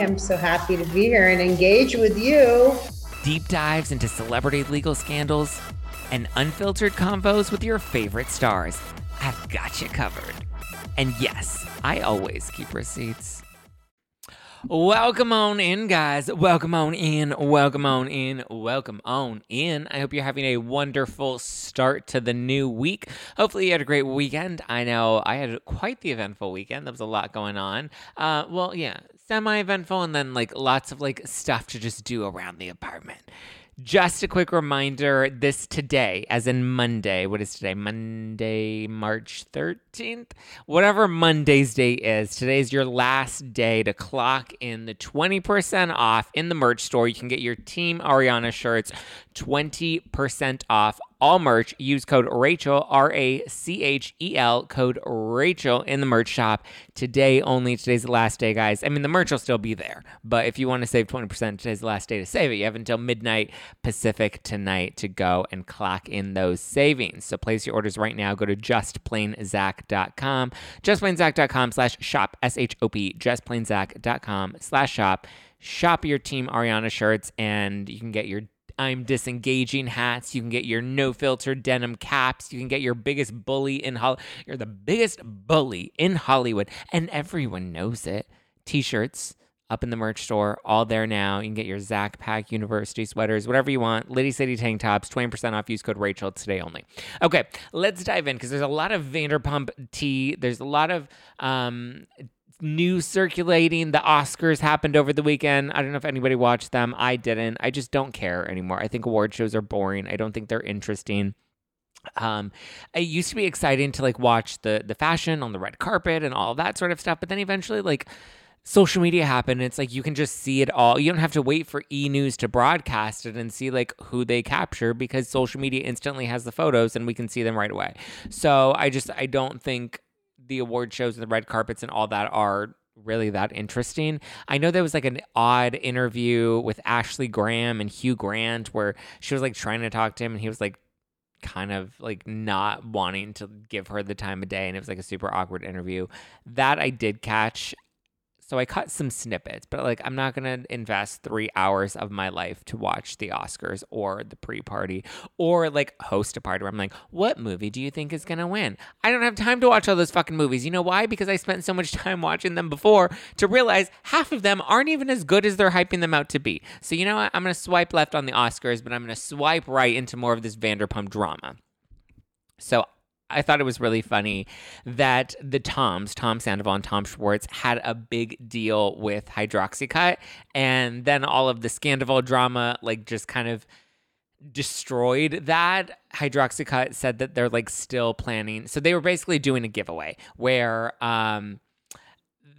I'm so happy to be here and engage with you. deep dives into celebrity legal scandals, and unfiltered convos with your favorite stars. I've got you covered. And yes, I always keep receipts. Welcome on in, guys. Welcome on in. Welcome on in. Welcome on in. I hope you're having a wonderful start to the new week. Hopefully, you had a great weekend. I know I had quite the eventful weekend. There was a lot going on. Uh, well, yeah, semi eventful, and then like lots of like stuff to just do around the apartment. Just a quick reminder this today, as in Monday. What is today? Monday, March 13th? Whatever Monday's date is, today's your last day to clock in the 20% off in the merch store. You can get your Team Ariana shirts 20% off all merch. Use code Rachel, R A C H E L, code Rachel in the merch shop today only. Today's the last day, guys. I mean, the merch will still be there, but if you want to save 20%, today's the last day to save it. You have until midnight Pacific tonight to go and clock in those savings. So place your orders right now. Go to justplainzack.com, justplainzack.com slash shop, S H O P, justplainzack.com slash shop. Shop your Team Ariana shirts, and you can get your I'm disengaging hats. You can get your no filter denim caps. You can get your biggest bully in Hollywood. You're the biggest bully in Hollywood, and everyone knows it. T shirts up in the merch store, all there now. You can get your Zack Pack University sweaters, whatever you want. Liddy City tank tops, 20% off. Use code Rachel today only. Okay, let's dive in because there's a lot of Vanderpump tea. There's a lot of um, news circulating. The Oscars happened over the weekend. I don't know if anybody watched them. I didn't. I just don't care anymore. I think award shows are boring. I don't think they're interesting. Um, it used to be exciting to like watch the the fashion on the red carpet and all that sort of stuff, but then eventually like social media happened. It's like you can just see it all. You don't have to wait for e news to broadcast it and see like who they capture because social media instantly has the photos and we can see them right away. So I just I don't think the award shows and the red carpets and all that are really that interesting. I know there was like an odd interview with Ashley Graham and Hugh Grant where she was like trying to talk to him and he was like kind of like not wanting to give her the time of day and it was like a super awkward interview. That I did catch. So I cut some snippets, but like I'm not going to invest 3 hours of my life to watch the Oscars or the pre-party or like host a party where I'm like, "What movie do you think is going to win?" I don't have time to watch all those fucking movies. You know why? Because I spent so much time watching them before to realize half of them aren't even as good as they're hyping them out to be. So you know what? I'm going to swipe left on the Oscars, but I'm going to swipe right into more of this Vanderpump drama. So I thought it was really funny that the Toms, Tom Sandoval and Tom Schwartz, had a big deal with Hydroxycut, and then all of the Scandival drama, like, just kind of destroyed that. Hydroxycut said that they're like still planning. So they were basically doing a giveaway where um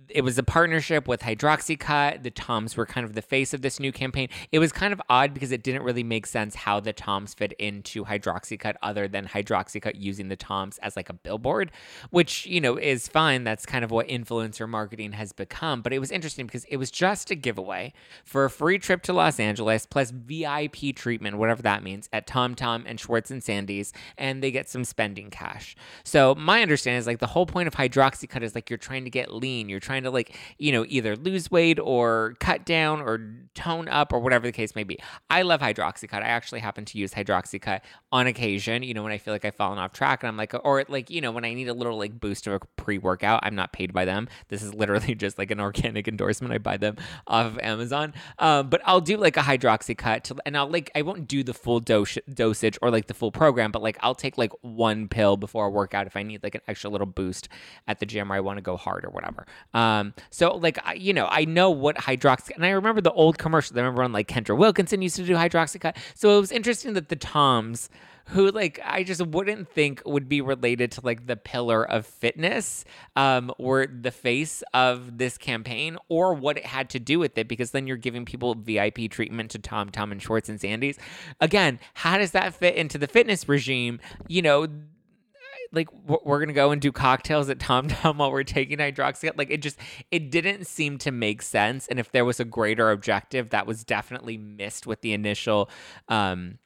it was a partnership with Hydroxycut. The Toms were kind of the face of this new campaign. It was kind of odd because it didn't really make sense how the Toms fit into Hydroxycut other than Hydroxycut using the Toms as like a billboard, which, you know, is fine. That's kind of what influencer marketing has become. But it was interesting because it was just a giveaway for a free trip to Los Angeles plus VIP treatment, whatever that means, at Tom Tom and Schwartz and Sandy's, and they get some spending cash. So my understanding is like the whole point of Hydroxycut is like you're trying to get lean, you're trying to like, you know, either lose weight or cut down or tone up or whatever the case may be. I love Hydroxycut. I actually happen to use Hydroxycut on occasion, you know, when I feel like I've fallen off track and I'm like, or like, you know, when I need a little like boost of a pre workout, I'm not paid by them. This is literally just like an organic endorsement. I buy them off of Amazon. Um, but I'll do like a Hydroxycut to, and I'll like, I won't do the full dose, dosage or like the full program, but like I'll take like one pill before a workout if I need like an extra little boost at the gym or I want to go hard or whatever. Um, Um, so like I, you know, I know what hydroxy, and I remember the old commercials. I remember on like Kendra Wilkinson used to do hydroxycut. So it was interesting that the Toms who like I just wouldn't think would be related to like the pillar of fitness um or the face of this campaign or what it had to do with it because then you're giving people VIP treatment to Tom Tom and Schwartz and Sandy's. Again, how does that fit into the fitness regime? You know, like we're gonna go and do cocktails at Tom Tom while we're taking hydroxy. Like it just it didn't seem to make sense. And if there was a greater objective, that was definitely missed with the initial um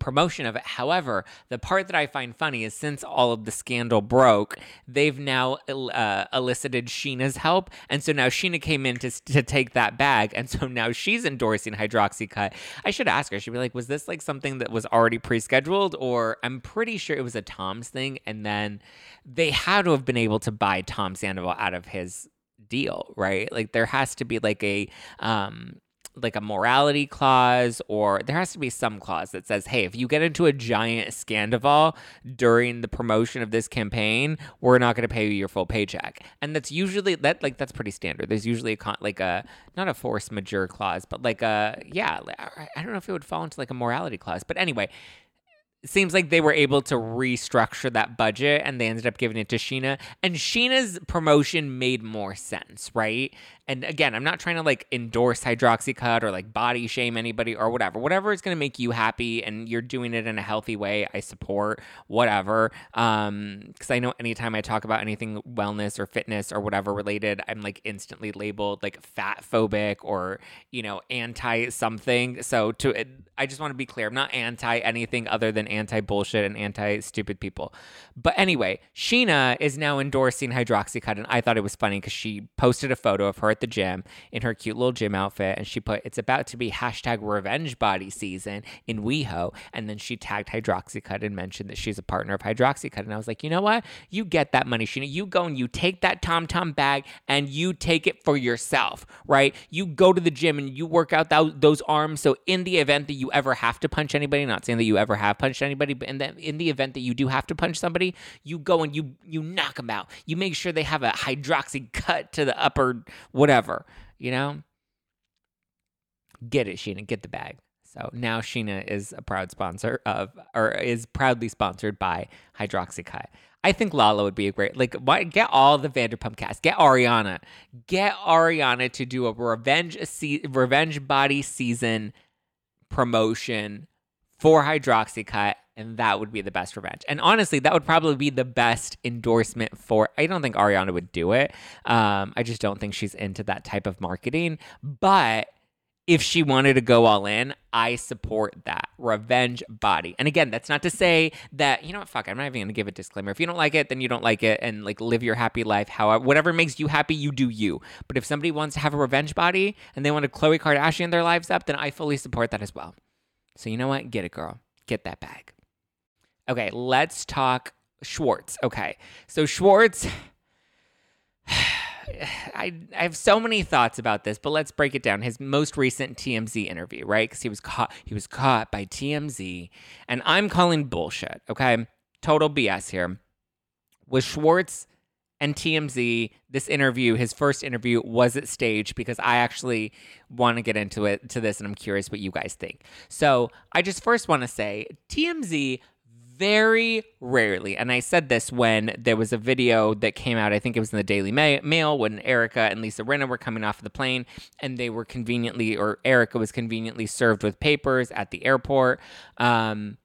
promotion of it. However, the part that I find funny is since all of the scandal broke, they've now uh, elicited Scheana's help. And so now Scheana came in to, to take that bag. And so now she's endorsing Hydroxycut. I should ask her, she'd be like, was this like something that was already pre scheduled? Or I'm pretty sure it was a Tom's thing. And then they had to have been able to buy Tom Sandoval out of his deal, right? Like there has to be like a, um, like a morality clause or there has to be some clause that says, hey, if you get into a giant scandal during the promotion of this campaign, we're not going to pay you your full paycheck. And that's usually that like that's pretty standard. There's usually a con- like a not a force majeure clause, but like a yeah, I don't know if it would fall into like a morality clause. But anyway, seems like they were able to restructure that budget and they ended up giving it to Scheana. And Scheana's promotion made more sense, right? And again, I'm not trying to like endorse hydroxycut or like body shame anybody or whatever. Whatever is going to make you happy and you're doing it in a healthy way, I support whatever. Um, because I know anytime I talk about anything wellness or fitness or whatever related, I'm like instantly labeled like fat phobic or you know anti something. So to I just want to be clear, I'm not anti anything other than anti bullshit and anti stupid people. But anyway, Scheana is now endorsing hydroxycut, and I thought it was funny because she posted a photo of her at the gym in her cute little gym outfit, and she put, "It's about to be hashtag revenge body season in WeHo," and then she tagged Hydroxycut and mentioned that she's a partner of Hydroxycut, and I was like, you know what? You get that money, Scheana. You go and you take that Tom Tom bag and you take it for yourself, right? You go to the gym and you work out that, those arms. So in the event that you ever have to punch anybody, not saying that you ever have punched anybody, but in the in the event that you do have to punch somebody, you go and you you knock them out. You make sure they have a hydroxy cut to the upper whatever whatever, you know? Get it, Scheana. get the bag. So now Scheana is a proud sponsor of, or is proudly sponsored by Hydroxycut. I think Lala would be a great, like, why, get all the Vanderpump cast. Get Ariana. Get Ariana to do a revenge, se- revenge body season promotion for Hydroxycut and that would be the best revenge. And honestly, that would probably be the best endorsement for. I don't think Ariana would do it. Um, I just don't think she's into that type of marketing. But if she wanted to go all in, I support that revenge body. And again, that's not to say that you know what, fuck. I'm not even gonna give a disclaimer. If you don't like it, then you don't like it, and like live your happy life. However, whatever makes you happy, you do you. But if somebody wants to have a revenge body and they want to Khloe Kardashian their lives up, then I fully support that as well. So you know what, get it, girl. Get that bag. Okay, let's talk Schwartz. Okay, so Schwartz. I, I have so many thoughts about this, but let's break it down. His most recent TMZ interview, right? Because he was caught. He was caught by TMZ, and I'm calling bullshit. Okay, total BS here. Was Schwartz and TMZ, this interview, his first interview, was it staged because I actually want to get into it to this, and I'm curious what you guys think. So I just first want to say TMZ very rarely, and I said this when there was a video that came out, I think it was in the Daily Mail, when Erika and Lisa Rinna were coming off of the plane and they were conveniently, or Erika was conveniently served with papers at the airport. Um,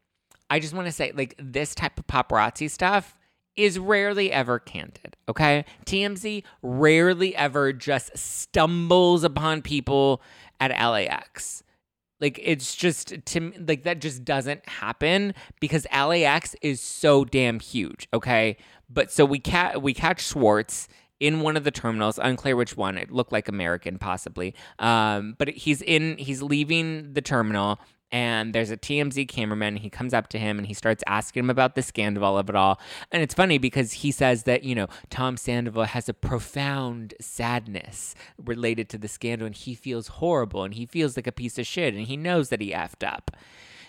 I just want to say, like, this type of paparazzi stuff is rarely ever candid, okay? TMZ rarely ever just stumbles upon people at LAX. Like it's just to like that just doesn't happen because LAX is so damn huge, okay? But so we cat we catch Schwartz in one of the terminals, unclear which one. It looked like American possibly. Um, but he's in he's leaving the terminal and there's a TMZ cameraman. He comes up to him and he starts asking him about the scandal of it all. And it's funny because he says that, you know, Tom Sandoval has a profound sadness related to the scandal and he feels horrible and he feels like a piece of shit and he knows that he effed up.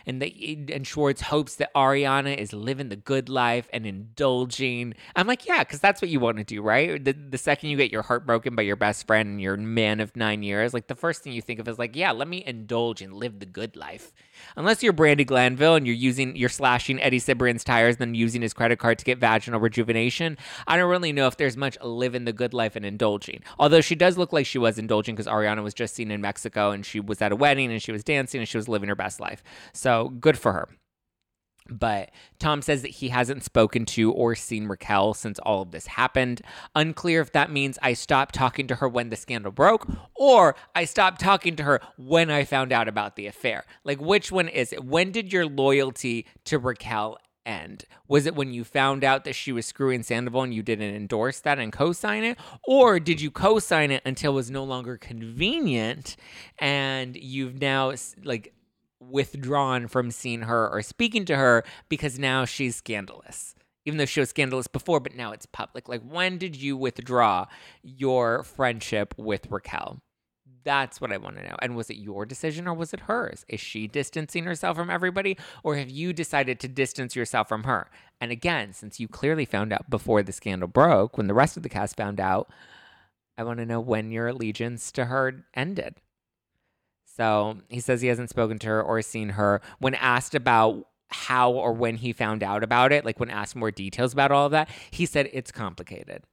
And the and Schwartz hopes that Ariana is living the good life and indulging. I'm like, yeah, because that's what you want to do, right? The the second you get your heart broken by your best friend and your man of nine years, like the first thing you think of is like, yeah, let me indulge and live the good life. Unless you're Brandi Glanville and you're using you're slashing Eddie Cibrian's tires, and then using his credit card to get vaginal rejuvenation. I don't really know if there's much living the good life and indulging. Although she does look like she was indulging because Ariana was just seen in Mexico and she was at a wedding and she was dancing and she was living her best life. So good for her. But Tom says that he hasn't spoken to or seen Raquel since all of this happened. Unclear if that means I stopped talking to her when the scandal broke or I stopped talking to her when I found out about the affair. Like, which one is it? When did your loyalty to Raquel end? Was it when you found out that she was screwing Sandoval and you didn't endorse that and co sign it? Or did you co sign it until it was no longer convenient and you've now, like, withdrawn from seeing her or speaking to her because now she's scandalous. Even though she was scandalous before, but now it's public. Like, when did you withdraw your friendship with Raquel? That's what I want to know. And was it your decision or was it hers? Is she distancing herself from everybody or have you decided to distance yourself from her? And again, since you clearly found out before the scandal broke, when the rest of the cast found out, I want to know when your allegiance to her ended. So he says he hasn't spoken to her or seen her. When asked about how or when he found out about it, like when asked more details about all of that, he said it's complicated.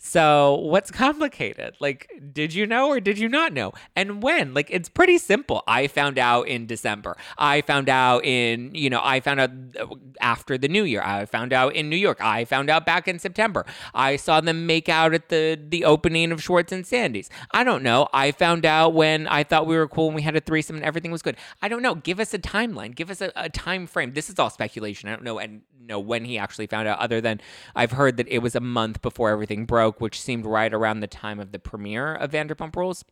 So, what's complicated? Like, did you know or did you not know? And when? Like, it's pretty simple. I found out in December. I found out in, you know, I found out after the new year. I found out in New York. I found out back in September. I saw them make out at the the opening of Schwartz and Sandy's. I don't know. I found out when I thought we were cool and we had a threesome and everything was good. I don't know. Give us a timeline. Give us a, a time frame. This is all speculation. I don't know and know when he actually found out, other than I've heard that it was a month before everything broke broke, which seemed right around the time of the premiere of Vanderpump Rules.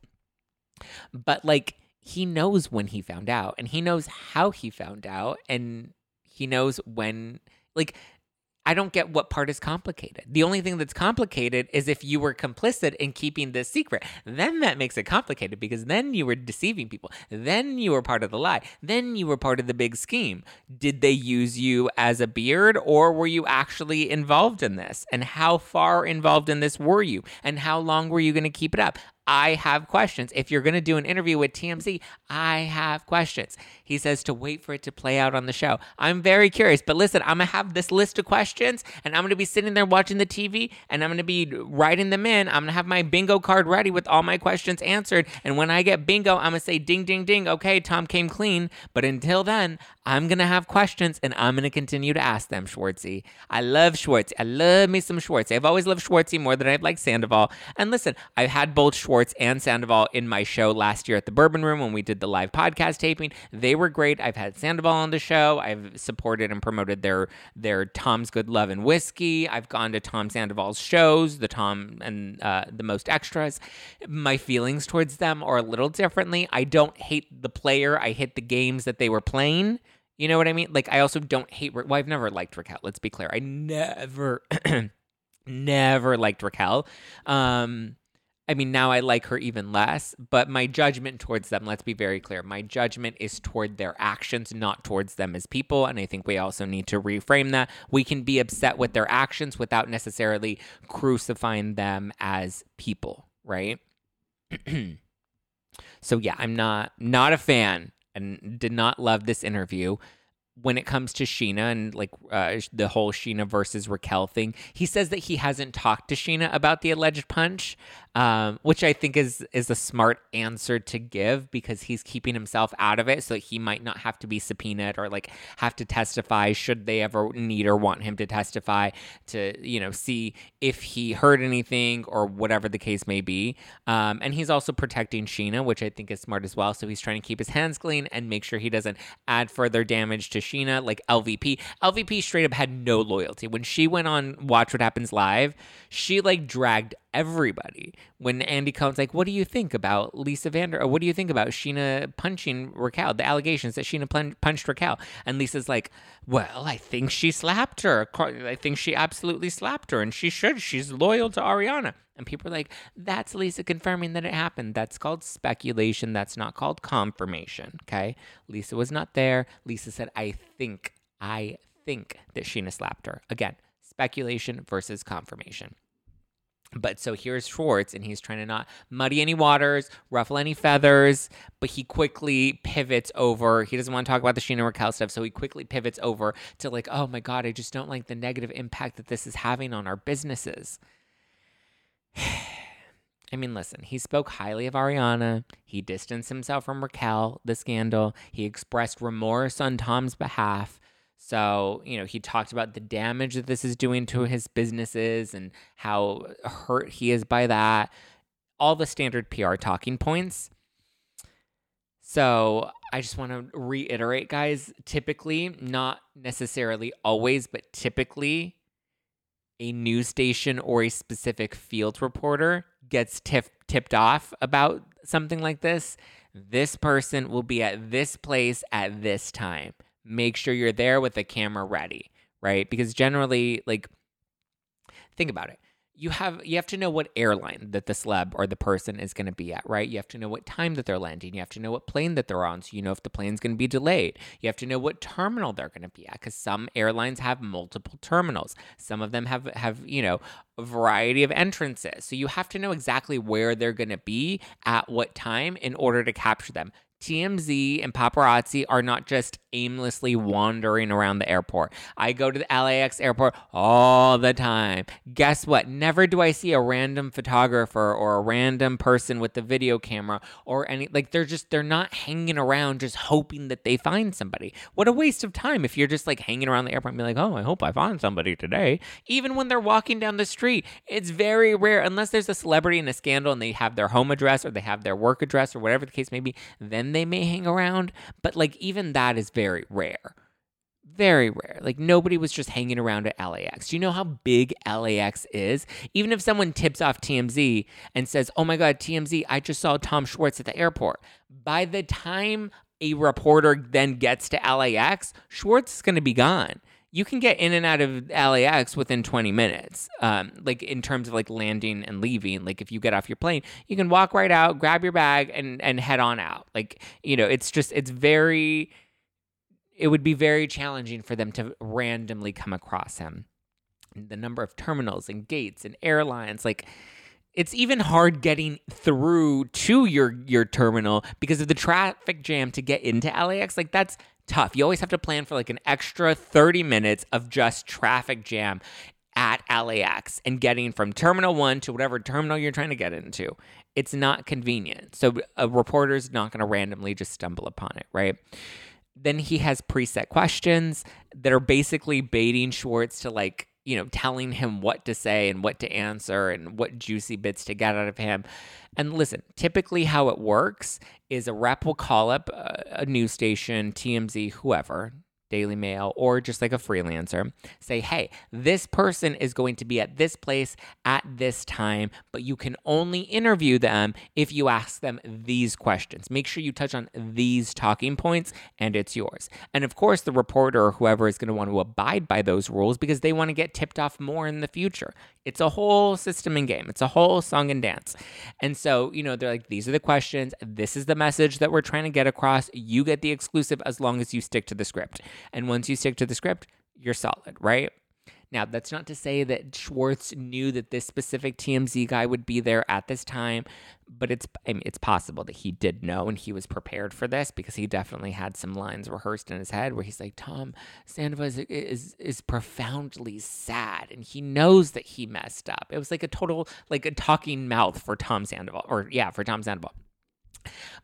But like he knows when he found out and he knows how he found out and he knows when like I don't get what part is complicated. The only thing that's complicated is if you were complicit in keeping this secret. Then that makes it complicated because then you were deceiving people. Then you were part of the lie. Then you were part of the big scheme. Did they use you as a beard or were you actually involved in this? And how far involved in this were you? And how long were you going to keep it up? I have questions. If you're going to do an interview with TMZ, I have questions. He says to wait for it to play out on the show. I'm very curious, but listen, I'm going to have this list of questions and I'm going to be sitting there watching the TV and I'm going to be writing them in. I'm going to have my bingo card ready with all my questions answered. And when I get bingo, I'm going to say ding, ding, ding. Okay, Tom came clean. But until then, I'm going to have questions and I'm going to continue to ask them, Schwartzy. I love Schwartzy. I love me some Schwartzy. I've always loved Schwartzy more than I've liked Sandoval. And listen, I've had both Schwartz and Sandoval in my show last year at the Bourbon Room when we did the live podcast taping. They were great. I've had Sandoval on the show. I've supported and promoted their their Tom's Good Love and Whiskey. I've gone to Tom Sandoval's shows, the Tom and uh, the Most Extras. My feelings towards them are a little differently. I don't hate the player. I hate the games that they were playing. You know what I mean? Like, I also don't hate. Well, I've never liked Raquel. Let's be clear. I never, never liked Raquel. Um, I mean, now I like her even less, but my judgment towards them, let's be very clear, my judgment is toward their actions, not towards them as people. And I think we also need to reframe that. We can be upset with their actions without necessarily crucifying them as people, right? so yeah, I'm not not a fan and did not love this interview. When it comes to Scheana and like uh, the whole Scheana versus Raquel thing, he says that he hasn't talked to Scheana about the alleged punch, um, which I think is is a smart answer to give because he's keeping himself out of it, so that he might not have to be subpoenaed or like have to testify should they ever need or want him to testify to you know see if he heard anything or whatever the case may be. Um, and he's also protecting Scheana, which I think is smart as well. So he's trying to keep his hands clean and make sure he doesn't add further damage to Scheana. like LVP. LVP straight up had no loyalty when she went on Watch What Happens Live. She like dragged everybody. When Andy Cohen's like, "What do you think about Lisa Vander? Or what do you think about Scheana punching Raquel? The allegations that Scheana pun- punched Raquel?" And Lisa's like, "Well, I think she slapped her. I think she absolutely slapped her, and she should. She's loyal to Ariana." And people are like, "That's Lisa confirming that it happened. That's called speculation. That's not called confirmation." Okay, Lisa was not there. Lisa said, "I think." I think that Scheana slapped her. Again, speculation versus confirmation. But so here's Schwartz, and he's trying to not muddy any waters, ruffle any feathers, but he quickly pivots over. He doesn't want to talk about the Scheana Raquel stuff, so he quickly pivots over to like, oh my God, I just don't like the negative impact that this is having on our businesses. I mean, listen, he spoke highly of Ariana. He distanced himself from Raquel, the scandal. He expressed remorse on Tom's behalf. So, you know, he talked about the damage that this is doing to his businesses and how hurt he is by that. All the standard PR talking points. So, I just want to reiterate, guys typically, not necessarily always, but typically, a news station or a specific field reporter gets tip- tipped off about something like this. This person will be at this place at this time make sure you're there with the camera ready, right? Because generally, like, think about it. You have you have to know what airline that the celeb or the person is going to be at, right? You have to know what time that they're landing. You have to know what plane that they're on, so you know if the plane's going to be delayed. You have to know what terminal they're going to be at, because some airlines have multiple terminals. Some of them have have you know a variety of entrances, so you have to know exactly where they're going to be at what time in order to capture them. TMZ and paparazzi are not just aimlessly wandering around the airport. I go to the LAX airport all the time. Guess what? Never do I see a random photographer or a random person with the video camera or any like they're just they're not hanging around just hoping that they find somebody. What a waste of time if you're just like hanging around the airport and be like, "Oh, I hope I find somebody today." Even when they're walking down the street, it's very rare unless there's a celebrity in a scandal and they have their home address or they have their work address or whatever the case may be, then they may hang around, but like even that is very rare. Very rare. Like nobody was just hanging around at LAX. Do you know how big LAX is? Even if someone tips off TMZ and says, "Oh my god, TMZ, I just saw Tom Schwartz at the airport." By the time a reporter then gets to LAX, Schwartz is going to be gone you can get in and out of LAX within 20 minutes. Um, like in terms of like landing and leaving. Like if you get off your plane, you can walk right out, grab your bag, and and head on out. Like you know, it's just it's very. It would be very challenging for them to randomly come across him. The number of terminals and gates and airlines, like it's even hard getting through to your your terminal because of the traffic jam to get into LAX. Like that's tough. You always have to plan for like an extra 30 minutes of just traffic jam at LAX and getting from terminal 1 to whatever terminal you're trying to get into. It's not convenient. So a reporter's not going to randomly just stumble upon it, right? Then he has preset questions that are basically baiting Schwartz to like you know, telling him what to say and what to answer and what juicy bits to get out of him. And listen, typically how it works is a rep will call up a, a news station, TMZ, whoever, Daily Mail, or just like a freelancer, say, hey, this person is going to be at this place at this time, but you can only interview them if you ask them these questions. Make sure you touch on these talking points and it's yours. And of course, the reporter or whoever is going to want to abide by those rules because they want to get tipped off more in the future. It's a whole system and game, it's a whole song and dance. And so, you know, they're like, these are the questions. This is the message that we're trying to get across. You get the exclusive as long as you stick to the script. And once you stick to the script, you're solid, right? Now, that's not to say that Schwartz knew that this specific TMZ guy would be there at this time, but it's I mean, it's possible that he did know and he was prepared for this because he definitely had some lines rehearsed in his head where he's like, "Tom Sandoval is, is is profoundly sad and he knows that he messed up." It was like a total like a talking mouth for Tom Sandoval, or yeah, for Tom Sandoval.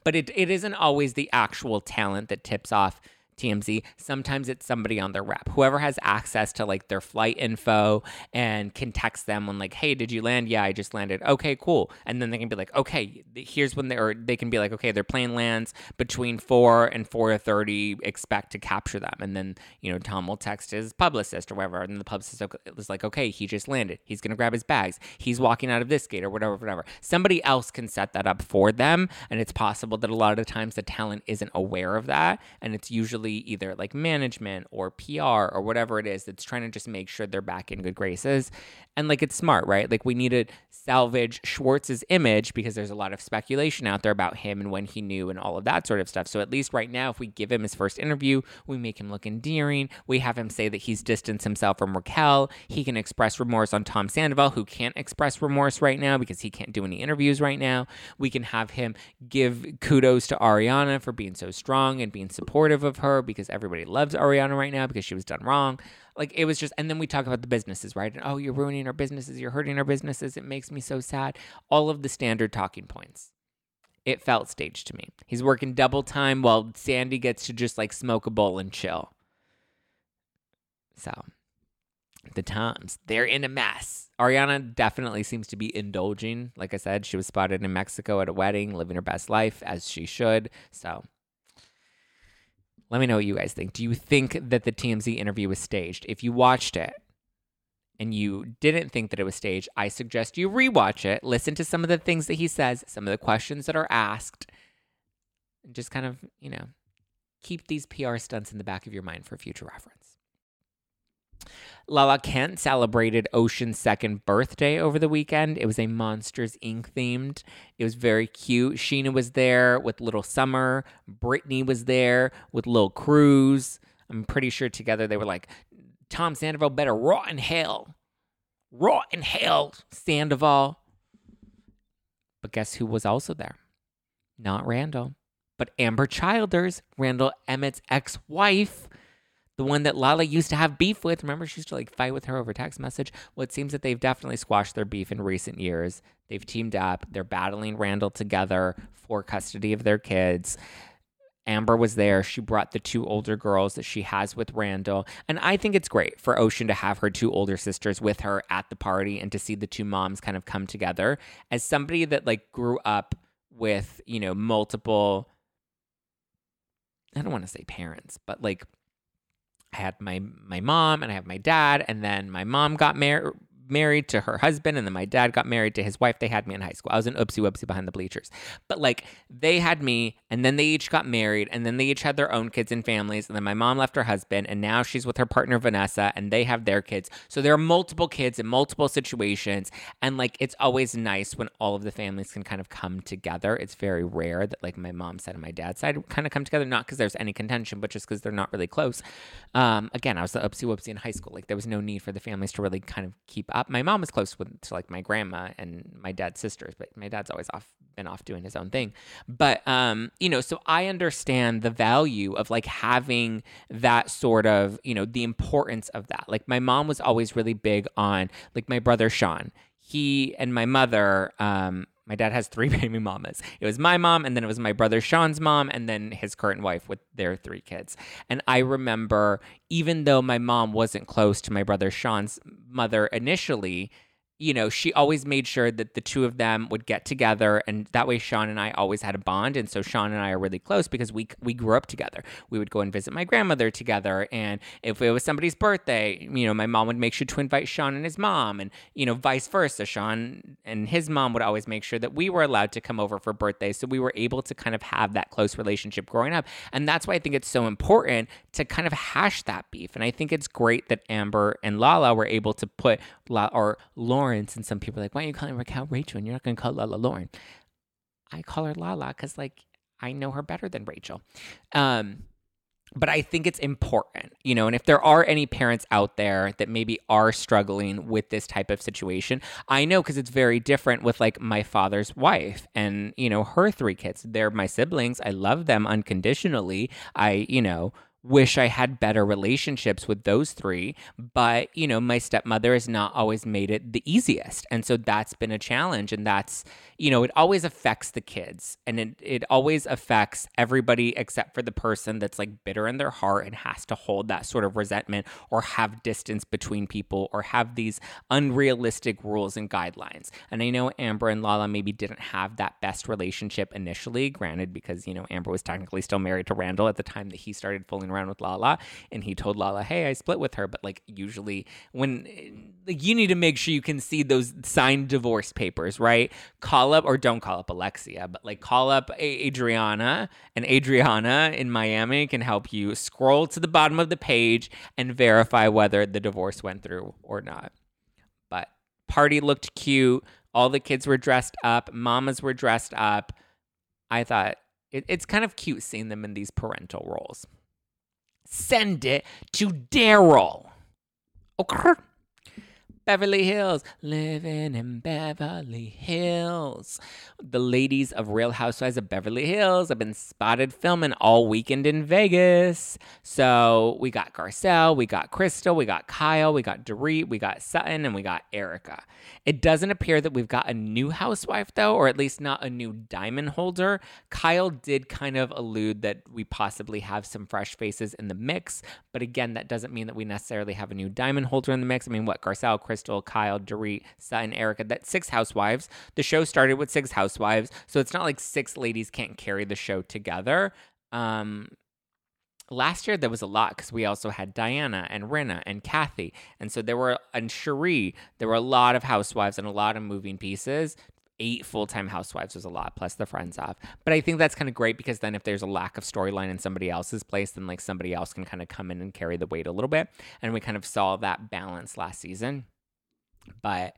But it, it isn't always the actual talent that tips off TMZ. Sometimes it's somebody on their rep, whoever has access to like their flight info and can text them when like, hey, did you land? Yeah, I just landed. Okay, cool. And then they can be like, okay, here's when they're. They can be like, okay, their plane lands between four and four thirty. Expect to capture them. And then you know Tom will text his publicist or whatever, and the publicist is like, okay, he just landed. He's gonna grab his bags. He's walking out of this gate or whatever, whatever. Somebody else can set that up for them, and it's possible that a lot of the times the talent isn't aware of that, and it's usually either like management or PR or whatever it is that's trying to just make sure they're back in good graces. And like it's smart, right? Like we need to salvage Schwartz's image because there's a lot of speculation out there about him and when he knew and all of that sort of stuff. So at least right now, if we give him his first interview, we make him look endearing. We have him say that he's distanced himself from Raquel. He can express remorse on Tom Sandoval, who can't express remorse right now because he can't do any interviews right now. We can have him give kudos to Ariana for being so strong and being supportive of her because everybody loves Ariana right now because she was done wrong. Like it was just, and then we talk about the businesses, right? And oh, you're ruining our businesses, you're hurting our businesses. It makes me so sad. All of the standard talking points. It felt staged to me. He's working double time while Sandy gets to just like smoke a bowl and chill. So the Toms, they're in a mess. Ariana definitely seems to be indulging. Like I said, she was spotted in Mexico at a wedding, living her best life as she should. So let me know what you guys think. Do you think that the TMZ interview was staged? If you watched it and you didn't think that it was staged, I suggest you rewatch it, listen to some of the things that he says, some of the questions that are asked, and just kind of, you know, keep these PR stunts in the back of your mind for future reference. Lala Kent celebrated Ocean's second birthday over the weekend. It was a Monsters Inc. themed. It was very cute. Scheana was there with Little Summer. Brittany was there with Lil Cruz. I'm pretty sure together they were like, Tom Sandoval better rot in hell. Rot in hell, Sandoval. But guess who was also there? Not Randall, but Ambyr Childers, Randall Emmett's ex wife the one that Lala used to have beef with. Remember, she used to like fight with her over text message. Well, it seems that they've definitely squashed their beef in recent years. They've teamed up. They're battling Randall together for custody of their kids. Ambyr was there. She brought the two older girls that she has with Randall. And I think it's great for Ocean to have her two older sisters with her at the party and to see the two moms kind of come together. As somebody that like grew up with, you know, multiple I don't want to say parents, but like I had my my mom and I have my dad, and then my mom got married married to her husband, and then my dad got married to his wife. They had me in high school. I was an oopsie whoopsie behind the bleachers. But like they had me, and then they each got married, and then they each had their own kids and families. And then my mom left her husband, and now she's with her partner Vanessa, and they have their kids. So there are multiple kids in multiple situations. And like it's always nice when all of the families can kind of come together. It's very rare that like my mom's side and my dad's side kind of come together, not because there's any contention, but just because they're not really close. Um, again, I was the oopsie whoopsie in high school. Like there was no need for the families to really kind of keep up. My mom was close with to like my grandma and my dad's sisters, but my dad's always off been off doing his own thing. But um, you know, so I understand the value of like having that sort of, you know, the importance of that. Like my mom was always really big on like my brother Sean. He and my mother um my dad has three baby mamas. It was my mom, and then it was my brother Sean's mom, and then his current wife with their three kids. And I remember, even though my mom wasn't close to my brother Sean's mother initially, you know, she always made sure that the two of them would get together, and that way Sean and I always had a bond. And so Sean and I are really close because we we grew up together. We would go and visit my grandmother together, and if it was somebody's birthday, you know, my mom would make sure to invite Sean and his mom, and you know, vice versa. Sean and his mom would always make sure that we were allowed to come over for birthdays, so we were able to kind of have that close relationship growing up. And that's why I think it's so important to kind of hash that beef. And I think it's great that Ambyr and Lala were able to put La- or Lauren Lawrence, and some people are like, why are you calling Raquel Rachel and you're not going to call Lala Lauren? I call her Lala because, like, I know her better than Rachel. Um, but I think it's important, you know, and if there are any parents out there that maybe are struggling with this type of situation, I know because it's very different with like my father's wife and, you know, her three kids. They're my siblings. I love them unconditionally. I, you know, wish I had better relationships with those three. But, you know, my stepmother has not always made it the easiest. And so that's been a challenge. And that's, you know, it always affects the kids and it, it always affects everybody except for the person that's like bitter in their heart and has to hold that sort of resentment or have distance between people or have these unrealistic rules and guidelines. And I know Ambyr and Lala maybe didn't have that best relationship initially, granted, because, you know, Ambyr was technically still married to Randall at the time that he started fooling around with Lala and he told Lala, "Hey, I split with her." But like usually when like you need to make sure you can see those signed divorce papers, right? Call up or don't call up Alexia, but like call up Adriana and Adriana in Miami can help you scroll to the bottom of the page and verify whether the divorce went through or not. But party looked cute. All the kids were dressed up. Mamas were dressed up. I thought it, it's kind of cute seeing them in these parental roles send it to Daryl. Okay. Beverly Hills, living in Beverly Hills. The ladies of Real Housewives of Beverly Hills have been spotted filming all weekend in Vegas. So we got Garcelle, we got Crystal, we got Kyle, we got Dorit, we got Sutton, and we got Erika. It doesn't appear that we've got a new housewife, though, or at least not a new diamond holder. Kyle did kind of allude that we possibly have some fresh faces in the mix. But again, that doesn't mean that we necessarily have a new diamond holder in the mix. I mean, what, Garcelle, Crystal, Kyle, Dorit, Sutton, Erika, that's six housewives. The show started with six housewives, so it's not like six ladies can't carry the show together. Um, last year there was a lot because we also had Diana and Rinna and Kathy, and so there were and Sheree. There were a lot of housewives and a lot of moving pieces. Eight full time housewives was a lot, plus the friends off. But I think that's kind of great because then if there's a lack of storyline in somebody else's place, then like somebody else can kind of come in and carry the weight a little bit. And we kind of saw that balance last season. But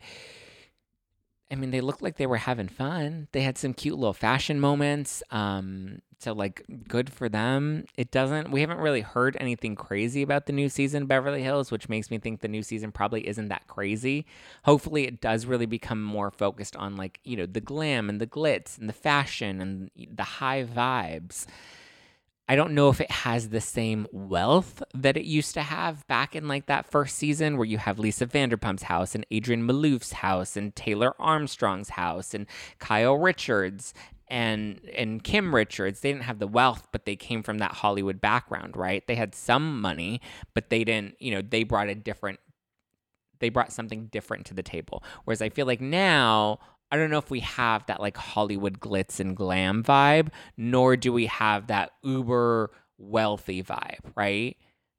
I mean, they looked like they were having fun. They had some cute little fashion moments. Um, so like good for them. It doesn't we haven't really heard anything crazy about the new season Beverly Hills, which makes me think the new season probably isn't that crazy. Hopefully it does really become more focused on like, you know, the glam and the glitz and the fashion and the high vibes. I don't know if it has the same wealth that it used to have back in like that first season where you have Lisa Vanderpump's house and Adrienne Maloof's house and Taylor Armstrong's house and Kyle Richards and and Kim Richards. They didn't have the wealth, but they came from that Hollywood background, right? They had some money, but they didn't, you know, they brought a different they brought something different to the table. Whereas I feel like now I don't know if we have that like Hollywood glitz and glam vibe, nor do we have that uber wealthy vibe, right?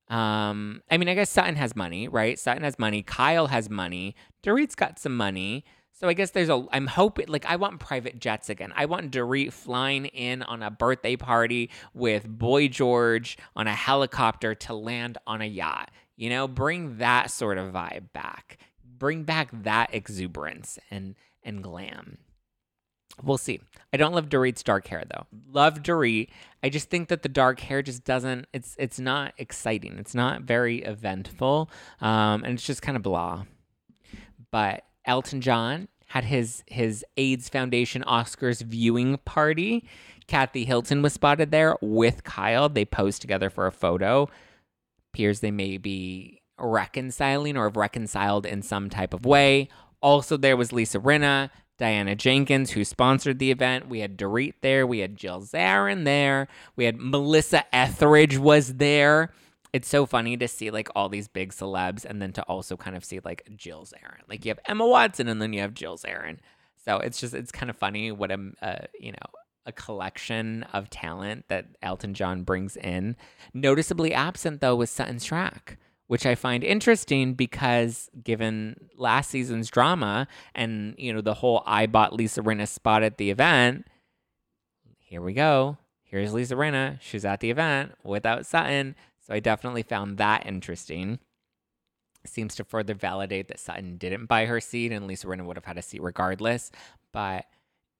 Um, I mean, I guess Sutton has money, right? Sutton has money. Kyle has money. Dorit's got some money. So I guess there's a. I'm hoping like I want private jets again. I want Dorit flying in on a birthday party with Boy George on a helicopter to land on a yacht. You know, bring that sort of vibe back. Bring back that exuberance and and glam. We'll see. I don't love Dorit's dark hair though. Love Dorit. I just think that the dark hair just doesn't. It's it's not exciting. It's not very eventful, um, and it's just kind of blah. But Elton John had his his AIDS Foundation Oscars viewing party. Kathy Hilton was spotted there with Kyle. They posed together for a photo. Appears they may be reconciling or have reconciled in some type of way. Also, there was Lisa Rinna, Diana Jenkins, who sponsored the event. We had Dorit there. We had Jill Zarin there. We had Melissa Etheridge was there. It's so funny to see like all these big celebs and then to also kind of see like Jill Zarin. Like you have Emma Watson and then you have Jill Zarin. So it's just, it's kind of funny what a, uh, you know, a collection of talent that Elton John brings in. Noticeably absent though was Sutton Stracke which I find interesting because given last season's drama and you know the whole I bought Lisa Rinna spot at the event, here we go. Here's Lisa Rinna. She's at the event without Sutton. So I definitely found that interesting. Seems to further validate that Sutton didn't buy her seat and Lisa Rinna would have had a seat regardless. But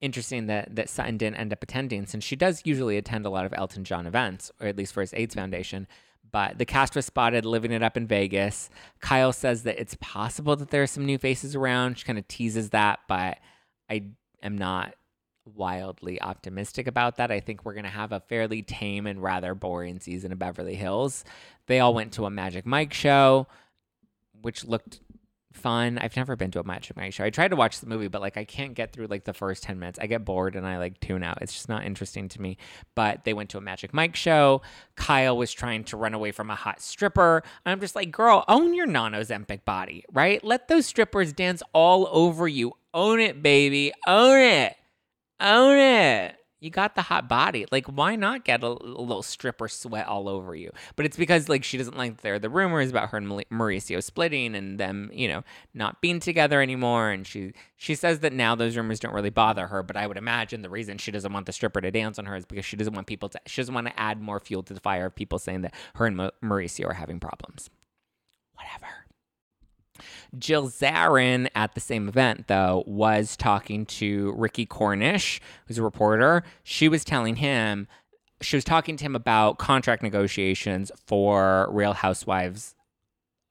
interesting that, that Sutton didn't end up attending since she does usually attend a lot of Elton John events, or at least for his AIDS Foundation but the cast was spotted living it up in Vegas. Kyle says that it's possible that there are some new faces around. She kind of teases that, but I am not wildly optimistic about that. I think we're going to have a fairly tame and rather boring season of Beverly Hills. They all went to a Magic Mike show, which looked fun. I've never been to a Magic Mike show. I tried to watch the movie, but like I can't get through like the first 10 minutes. I get bored and I like tune out. It's just not interesting to me. But they went to a Magic Mike show. Kyle was trying to run away from a hot stripper. I'm just like, girl, own your non Ozempic body, right? Let those strippers dance all over you. Own it, baby. Own it. Own it. You got the hot body. Like, why not get a, a little stripper sweat all over you? But it's because, like, she doesn't like there the rumors about her and Mauricio splitting and them, you know, not being together anymore. And she she says that now those rumors don't really bother her. But I would imagine the reason she doesn't want the stripper to dance on her is because she doesn't want people to. She doesn't want to add more fuel to the fire of people saying that her and Mauricio are having problems. Whatever. Jill Zarin at the same event, though, was talking to Ricky Cornish, who's a reporter. She was telling him, she was talking to him about contract negotiations for Real Housewives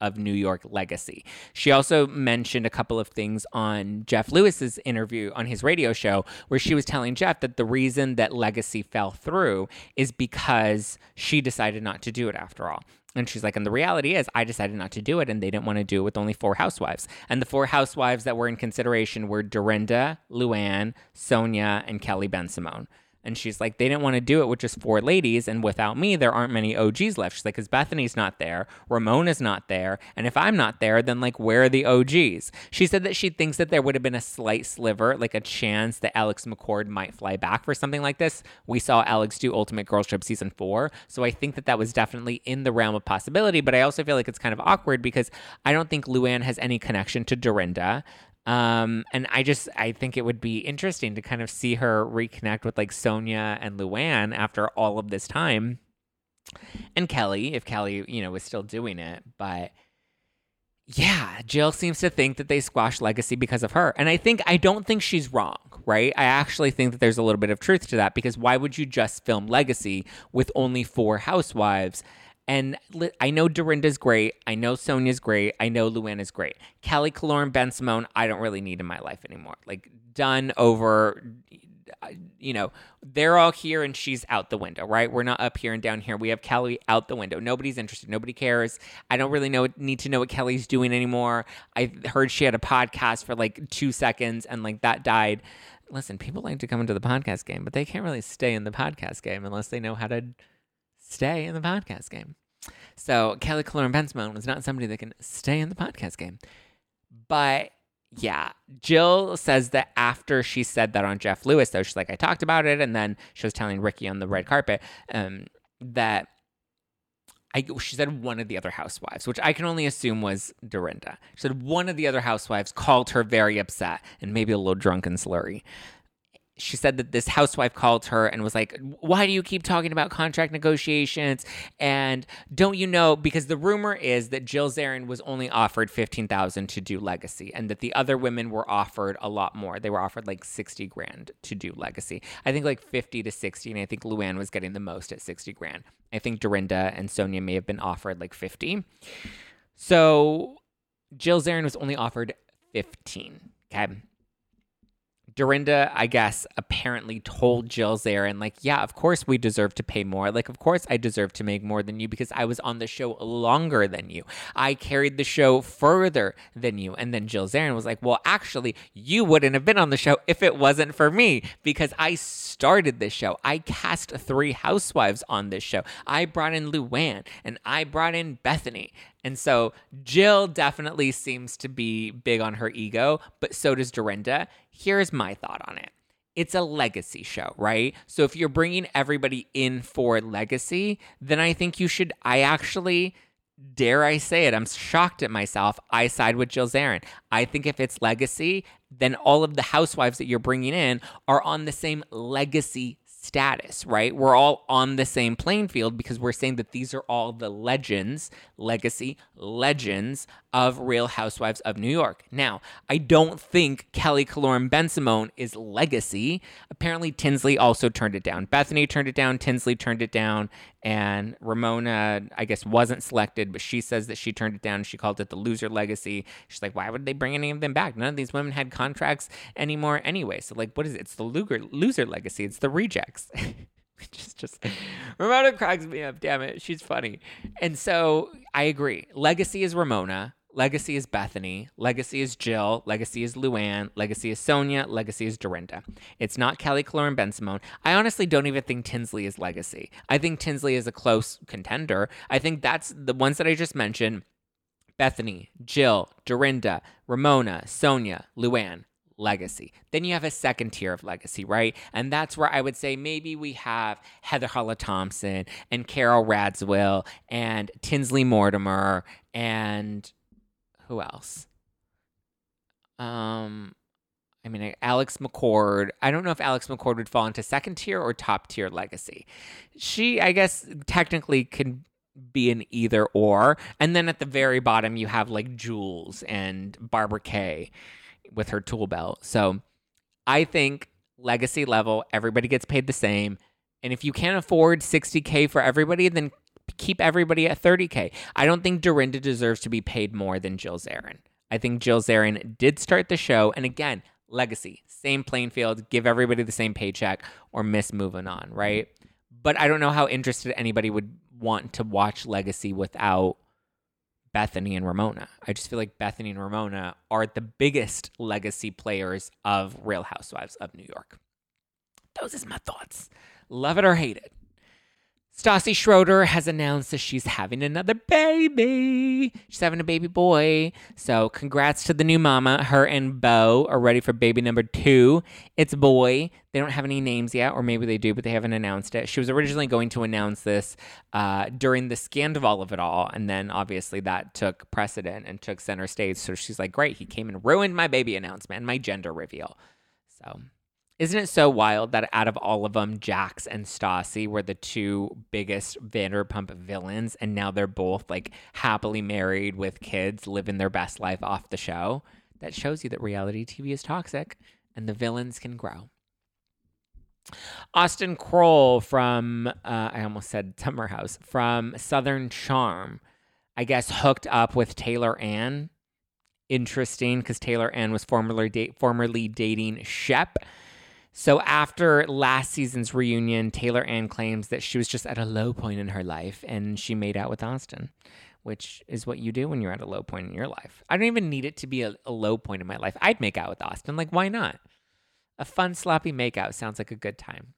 of New York Legacy. She also mentioned a couple of things on Jeff Lewis's interview on his radio show where she was telling Jeff that the reason that Legacy fell through is because she decided not to do it after all. And she's like, and the reality is, I decided not to do it, and they didn't want to do it with only four housewives. And the four housewives that were in consideration were Dorinda, Luann, Sonja, and Kelly Bensimon. And she's like, they didn't want to do it with just four ladies. And without me, there aren't many OGs left. She's like, because Bethenny's not there, Ramona's not there. And if I'm not there, then like, where are the OGs? She said that she thinks that there would have been a slight sliver, like a chance that Alex McCord might fly back for something like this. We saw Alex do Ultimate Girls Trip season four. So I think that that was definitely in the realm of possibility. But I also feel like it's kind of awkward because I don't think Luann has any connection to Dorinda. Um, and I just I think it would be interesting to kind of see her reconnect with like Sonja and Luann after all of this time. And Kelly, if Kelly, you know, was still doing it, but yeah, Jill seems to think that they squashed Legacy because of her. And I think, I don't think she's wrong, right? I actually think that there's a little bit of truth to that because why would you just film Legacy with only four housewives? And I know Dorinda's great. I know Sonja's great. I know Luann great. Kelly Killoren Bensimon, I don't really need in my life anymore. Like, done over. Uh, you know, they're all here and she's out the window, right? We're not up here and down here. We have Kelly out the window. Nobody's interested. Nobody cares. I don't really know need to know what Kelly's doing anymore. I heard she had a podcast for like two seconds and like that died. Listen, people like to come into the podcast game, but they can't really stay in the podcast game unless they know how to stay in the podcast game. So Kelly Killoren Bensimon was not somebody that can stay in the podcast game. But yeah, Jill says that after she said that on Jeff Lewis, though, she's like, I talked about it. And then she was telling Ricky on the red carpet um, that I, she said one of the other housewives, which I can only assume was Dorinda. She said one of the other housewives called her very upset and maybe a little drunk and slurry she said that this housewife called her and was like, Why do you keep talking about contract negotiations? And don't you know? Because the rumor is that Jill Zarin was only offered 15000 to do Legacy and that the other women were offered a lot more. They were offered like 60 grand to do Legacy. I think like 50 to 60. And I think Luann was getting the most at 60 grand. I think Dorinda and Sonja may have been offered like 50. So Jill Zarin was only offered 15. Okay. Dorinda, I guess, apparently told Jill Zarin, like, yeah, of course we deserve to pay more. Like, of course I deserve to make more than you because I was on the show longer than you. I carried the show further than you. And then Jill Zarin was like, well, actually, you wouldn't have been on the show if it wasn't for me because I started this show. I cast three housewives on this show. I brought in Luann and I brought in Bethenny. And so Jill definitely seems to be big on her ego, but so does Dorinda. Here's my thought on it it's a legacy show, right? So if you're bringing everybody in for legacy, then I think you should. I actually, dare I say it, I'm shocked at myself. I side with Jill Zarin. I think if it's legacy, then all of the housewives that you're bringing in are on the same legacy status, right? We're all on the same playing field because we're saying that these are all the legends, legacy legends of Real Housewives of New York. Now, I don't think Kelly Killoren Bensimon is legacy. Apparently, Tinsley also turned it down. Bethenny turned it down, Tinsley turned it down, and Ramona, I guess, wasn't selected, but she says that she turned it down. She called it the loser legacy. She's like, why would they bring any of them back? None of these women had contracts anymore anyway. So, like, what is it? It's the loser, loser legacy. It's the rejects. just just Ramona cracks me up, damn it. She's funny. And so I agree. Legacy is Ramona. Legacy is Bethenny. Legacy is Jill. Legacy is Luann. Legacy is Sonja. Legacy is Dorinda. It's not Kelly Killoren Bensimon. I honestly don't even think Tinsley is Legacy. I think Tinsley is a close contender. I think that's the ones that I just mentioned Bethenny, Jill, Dorinda, Ramona, Sonja, Luann. Legacy. Then you have a second tier of legacy, right? And that's where I would say maybe we have Heather Holla Thomson and Carol Radziwill and Tinsley Mortimer and who else? Um, I mean, Alex McCord. I don't know if Alex McCord would fall into second tier or top tier legacy. She, I guess, technically can be an either or. And then at the very bottom, you have like Jules and Barbara Kay with her tool belt. So I think legacy level, everybody gets paid the same. And if you can't afford 60K for everybody, then keep everybody at 30K. I don't think Dorinda deserves to be paid more than Jill Zarin. I think Jill Zarin did start the show. And again, legacy, same playing field, give everybody the same paycheck or miss moving on, right? But I don't know how interested anybody would want to watch Legacy without Bethenny and Ramona. I just feel like Bethenny and Ramona are the biggest legacy players of Real Housewives of New York. Those is my thoughts. Love it or hate it. Stassi Schroeder has announced that she's having another baby. She's having a baby boy. So, congrats to the new mama. Her and Bo are ready for baby number two. It's a boy. They don't have any names yet, or maybe they do, but they haven't announced it. She was originally going to announce this uh, during the scandal of it all. And then obviously that took precedent and took center stage. So, she's like, great, he came and ruined my baby announcement my gender reveal. So, isn't it so wild that out of all of them, Jax and Stassi were the two biggest Vanderpump villains, and now they're both like happily married with kids, living their best life off the show? That shows you that reality TV is toxic and the villains can grow. Austen Kroll from, uh, I almost said Summer House, from Southern Charm, I guess hooked up with Taylor Ann. Interesting because Taylor Ann was formerly, da- formerly dating Shep so after last season's reunion, Taylor Ann claims that she was just at a low point in her life and she made out with Austen, which is what you do when you're at a low point in your life. I don't even need it to be a, a low point in my life. I'd make out with Austen. Like, why not? A fun, sloppy makeout sounds like a good time.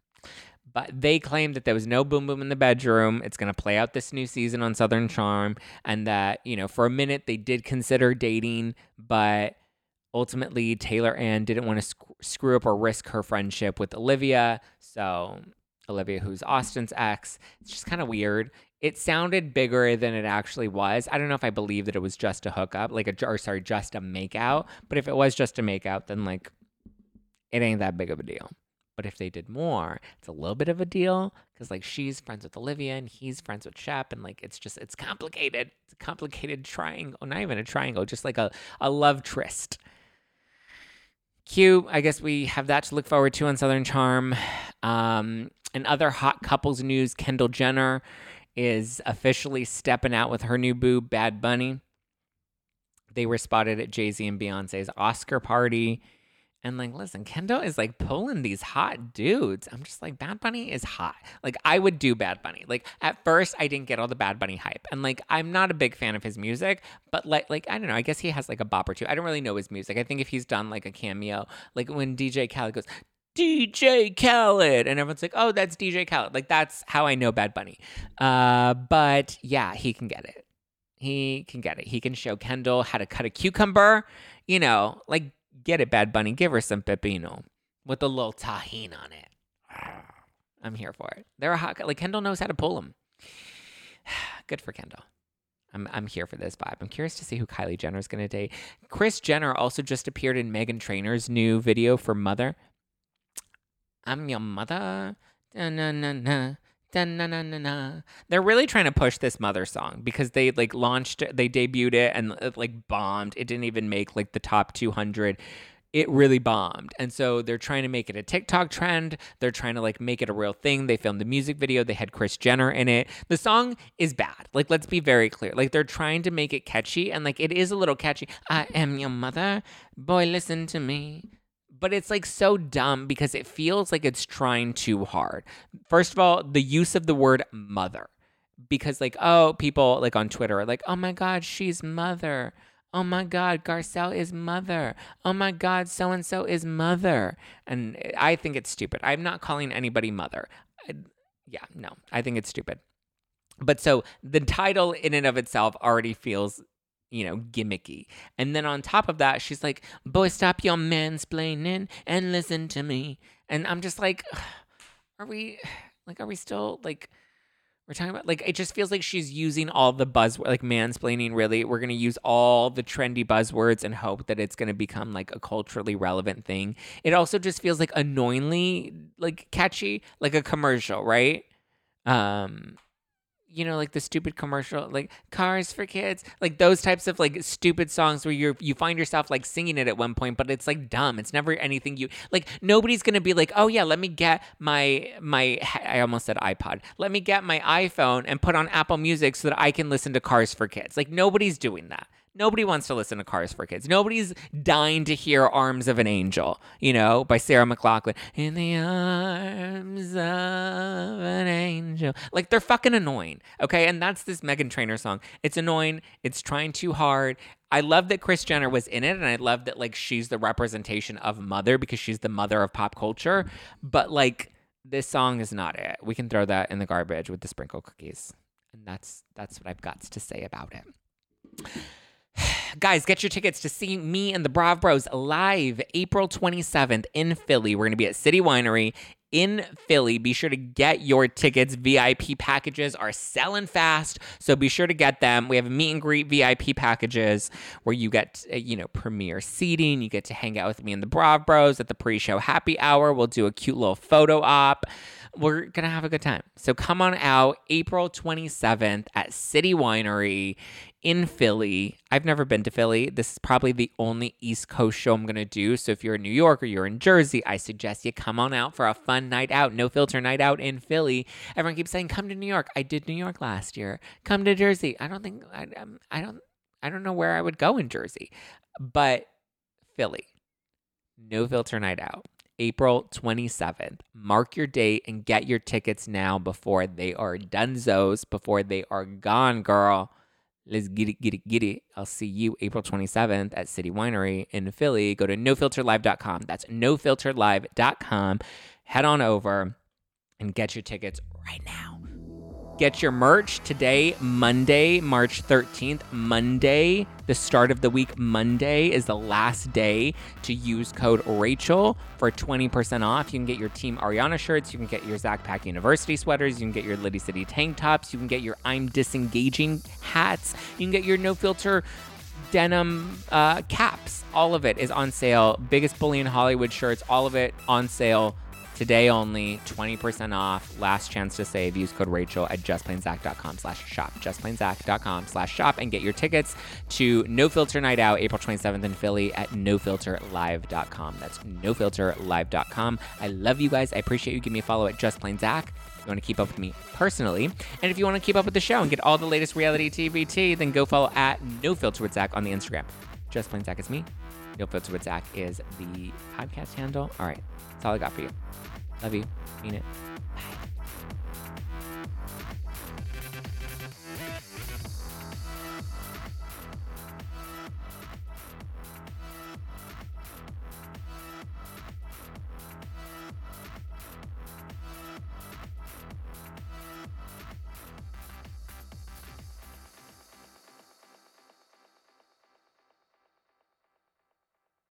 But they claim that there was no boom boom in the bedroom. It's going to play out this new season on Southern Charm. And that, you know, for a minute they did consider dating, but ultimately Taylor Ann didn't want to sc- screw up or risk her friendship with Olivia. So Olivia, who's Austen's ex, it's just kind of weird. It sounded bigger than it actually was. I don't know if I believe that it was just a hookup, like a or sorry, just a makeout. But if it was just a makeout, then like it ain't that big of a deal. But if they did more, it's a little bit of a deal because like she's friends with Olivia and he's friends with Shep, and like it's just it's complicated. It's a complicated triangle, not even a triangle, just like a a love tryst. Cute. I guess we have that to look forward to on Southern Charm. Um, and other hot couples news Kendall Jenner is officially stepping out with her new boo, Bad Bunny. They were spotted at Jay Z and Beyonce's Oscar party. And like, listen, Kendall is like pulling these hot dudes. I'm just like, Bad Bunny is hot. Like, I would do Bad Bunny. Like, at first, I didn't get all the Bad Bunny hype, and like, I'm not a big fan of his music. But like, like I don't know. I guess he has like a bop or two. I don't really know his music. I think if he's done like a cameo, like when DJ Khaled goes. DJ Khaled, and everyone's like, "Oh, that's DJ Khaled." Like that's how I know Bad Bunny. Uh, but yeah, he can get it. He can get it. He can show Kendall how to cut a cucumber. You know, like Get it, Bad Bunny. Give her some pepino with a little Tajín on it. I'm here for it. They're a hot like Kendall knows how to pull them. Good for Kendall. I'm I'm here for this vibe. I'm curious to see who Kylie Jenner is going to date. Kris Jenner also just appeared in Meghan Trainor's new video for Mother. I'm your mother. Da-na-na-na. Da-na-na-na-na. They're really trying to push this mother song because they like launched they debuted it and it like bombed. It didn't even make like the top 200 it really bombed. And so they're trying to make it a TikTok trend. They're trying to like make it a real thing. They filmed the music video. They had Kris Jenner in it. The song is bad. Like let's be very clear. Like they're trying to make it catchy and like it is a little catchy. I am your mother. Boy, listen to me. But it's like so dumb because it feels like it's trying too hard. First of all, the use of the word mother. Because like, oh, people like on Twitter are like, oh my God, she's mother. Oh my God, Garcelle is mother. Oh my God, so and so is mother. And I think it's stupid. I'm not calling anybody mother. I, yeah, no, I think it's stupid. But so the title in and of itself already feels, you know, gimmicky. And then on top of that, she's like, boy, stop your mansplaining and listen to me. And I'm just like, are we, like, are we still, like, we're talking about like it just feels like she's using all the buzzwords like mansplaining really. We're gonna use all the trendy buzzwords and hope that it's gonna become like a culturally relevant thing. It also just feels like annoyingly like catchy, like a commercial, right? Um you know, like the stupid commercial, like cars for kids, like those types of like stupid songs where you you find yourself like singing it at one point, but it's like dumb. It's never anything you like. Nobody's gonna be like, oh yeah, let me get my my I almost said iPod. Let me get my iPhone and put on Apple Music so that I can listen to Cars for Kids. Like nobody's doing that. Nobody wants to listen to Cars for Kids. Nobody's dying to hear Arms of an Angel, you know, by Sarah McLachlan. In the arms of an angel. Like they're fucking annoying. Okay. And that's this Meghan Trainor song. It's annoying. It's trying too hard. I love that Kris Jenner was in it, and I love that like she's the representation of mother because she's the mother of pop culture. But like this song is not it. We can throw that in the garbage with the sprinkle cookies. And that's that's what I've got to say about it. Guys, get your tickets to see me and the Brav Bros live April 27th in Philly. We're going to be at City Winery in Philly. Be sure to get your tickets. VIP packages are selling fast, so be sure to get them. We have meet and greet VIP packages where you get, uh, you know, premiere seating. You get to hang out with me and the Brav Bros at the pre-show happy hour. We'll do a cute little photo op we're gonna have a good time. So come on out April 27th at City Winery in Philly. I've never been to Philly. This is probably the only East Coast show I'm gonna do. So if you're in New York or you're in Jersey, I suggest you come on out for a fun night out, no filter night out in Philly. Everyone keeps saying, "Come to New York." I did New York last year. Come to Jersey. I don't think I, um, I don't I don't know where I would go in Jersey, but Philly, no filter night out. April 27th. Mark your date and get your tickets now before they are dunzos, before they are gone, girl. Let's get it, get it, get it. I'll see you April 27th at City Winery in Philly. Go to nofilterlive.com. That's nofilterlive.com. Head on over and get your tickets right now. Get your merch today, Monday, March 13th. Monday, the start of the week, Monday is the last day to use code Rachel for 20% off. You can get your Team Ariana shirts, you can get your Zack Pack University sweaters, you can get your Liddy City tank tops, you can get your I'm Disengaging hats, you can get your No Filter denim uh, caps. All of it is on sale. Biggest Bully in Hollywood shirts, all of it on sale Today only, 20% off. Last chance to save. Use code Rachel at justplainzack.com slash shop. Justplainzack.com slash shop and get your tickets to No Filter Night Out, April 27th in Philly at nofilterlive.com. That's nofilterlive.com. I love you guys. I appreciate you. Give me a follow at Just Plain Zack. If you want to keep up with me personally. And if you want to keep up with the show and get all the latest reality TV then go follow at No Filter with Zack on the Instagram. Just Plain Zack is me. No Filter with Zack is the podcast handle. All right. That's all I got for you. Love you. Mean it.